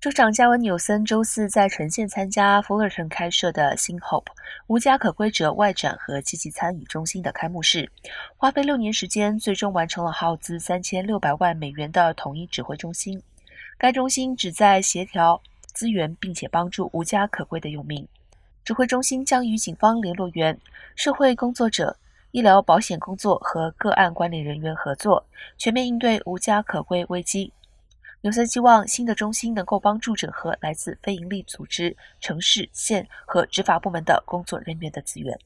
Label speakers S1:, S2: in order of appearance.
S1: 州长加文纽森周四在呈县参加 Fullerton 开设的新 Hope 无家可归者外展和积极参与中心的开幕式，花费六年时间，最终完成了耗资三千六百万美元的统一指挥中心。该中心旨在协调资源，并且帮助无家可归的游民。指挥中心将与警方联络员、社会工作者、医疗保险工作和个案管理人员合作，全面应对无家可归危机。纽森希望新的中心能够帮助整合来自非营利组织、城市、县和执法部门的工作人员的资源。